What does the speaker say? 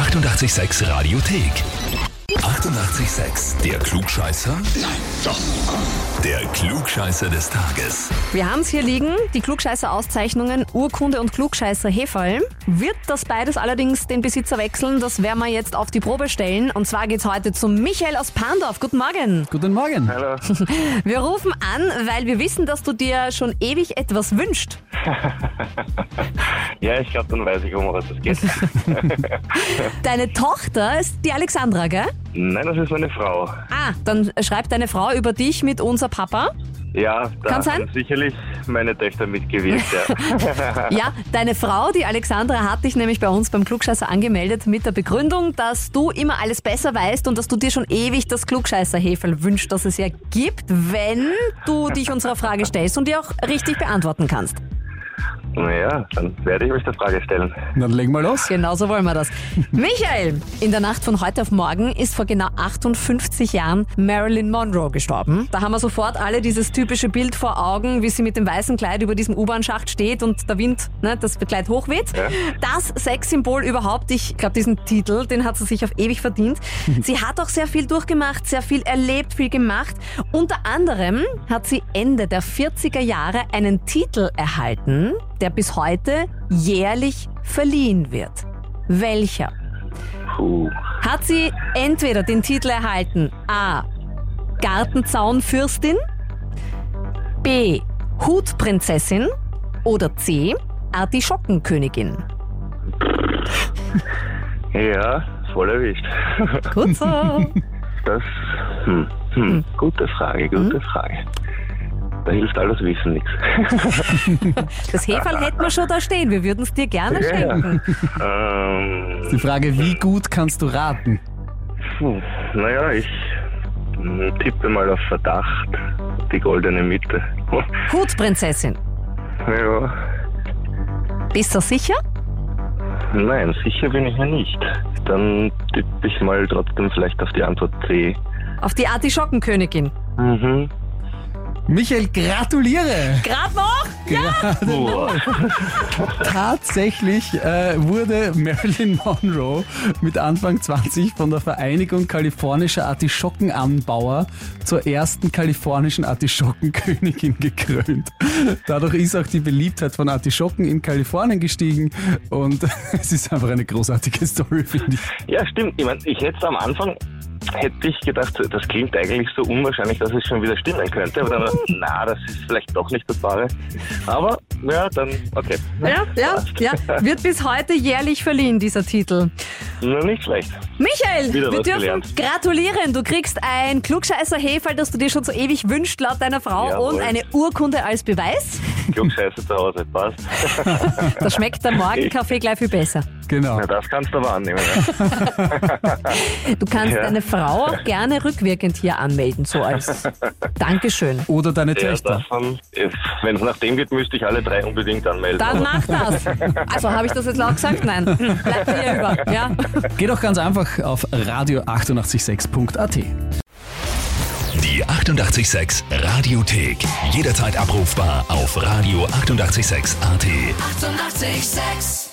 886 Radiothek. 88,6. Der Klugscheißer? Nein, doch. Der Klugscheißer des Tages. Wir haben es hier liegen, die Klugscheißer-Auszeichnungen Urkunde und Klugscheißer Hefall. Wird das beides allerdings den Besitzer wechseln? Das werden wir jetzt auf die Probe stellen. Und zwar geht's heute zum Michael aus Pandorf. Guten Morgen. Guten Morgen. Hallo. Wir rufen an, weil wir wissen, dass du dir schon ewig etwas wünschst. Ja, ich glaube, dann weiß ich, um was es geht. Deine Tochter ist die Alexandra, gell? Nein, das ist meine Frau. Ah, dann schreibt deine Frau über dich mit unser Papa. Ja, da Kann sein? haben sicherlich meine Töchter mitgewirkt, ja. Ja, deine Frau, die Alexandra, hat dich nämlich bei uns beim Klugscheißer angemeldet mit der Begründung, dass du immer alles besser weißt und dass du dir schon ewig das Klugscheißer-Hefel wünschst, das es ja gibt, wenn du dich unserer Frage stellst und die auch richtig beantworten kannst. Naja, dann werde ich mich der Frage stellen. Dann legen wir los. Genau so wollen wir das. Michael, in der Nacht von heute auf morgen ist vor genau 58 Jahren Marilyn Monroe gestorben. Da haben wir sofort alle dieses typische Bild vor Augen, wie sie mit dem weißen Kleid über diesem U-Bahn-Schacht steht und der Wind, ne, das Kleid hochweht. Ja. Das Sexsymbol überhaupt, ich glaube, diesen Titel, den hat sie sich auf ewig verdient. Sie hat auch sehr viel durchgemacht, sehr viel erlebt, viel gemacht. Unter anderem hat sie Ende der 40er Jahre einen Titel erhalten, der bis heute jährlich verliehen wird. Welcher? Puh. Hat sie entweder den Titel erhalten A. Gartenzaunfürstin, B. Hutprinzessin oder C. Artischockenkönigin? Ja, voll erwischt. Gut so. Das, hm, hm, gute Frage, gute Frage. Da hilft alles Wissen nichts. Das Hefall hätten wir schon da stehen. Wir würden es dir gerne schenken. ähm, Die Frage, wie gut kannst du raten? naja, ich tippe mal auf Verdacht. Die goldene Mitte. Hutprinzessin. ja, Bist du sicher? nein, sicher bin ich mir nicht. Dann tippe ich mal trotzdem vielleicht auf die Antwort C. Auf die Artischockenkönigin. Mhm. Michael, gratuliere! Grad noch? Puh. Tatsächlich äh, wurde Marilyn Monroe mit Anfang 20 von der Vereinigung kalifornischer Artischockenanbauer zur ersten kalifornischen Artischockenkönigin gekrönt. Dadurch ist auch die Beliebtheit von Artischocken in Kalifornien gestiegen und es ist einfach eine großartige Story, finde ich. Ja, stimmt. Ich, mein, ich hätte am Anfang hätte ich gedacht, das klingt eigentlich so unwahrscheinlich, dass es schon wieder stimmen könnte. Aber dann, dachte ich, na, das ist vielleicht doch nicht das Wahre. Aber ja, dann okay. Ja, ja, ja. Wird bis heute jährlich verliehen, dieser Titel. Nur nicht schlecht. Michael, Wieder wir was dürfen gelernt. gratulieren. Du kriegst ein klugscheißer Hefall, das du dir schon so ewig wünscht, laut deiner Frau, Jawohl. und eine Urkunde als Beweis. Klugscheiße zu Hause, passt. Da schmeckt der Morgenkaffee gleich viel besser. Genau. Na, das kannst du aber annehmen. Ja. Du kannst Ja. deine Frau auch gerne rückwirkend hier anmelden, so als Dankeschön. Oder deine Ja, Töchter. wenn es nach dem geht, müsste ich alle drei unbedingt anmelden. Dann mach das. Also habe ich das jetzt laut gesagt? Nein. Bleibt dir über. Ja. Geht doch ganz einfach auf radio886.at. Die 88,6 Radiothek. Jederzeit abrufbar auf radio886.at. 88,6. Eighty-eight, sex.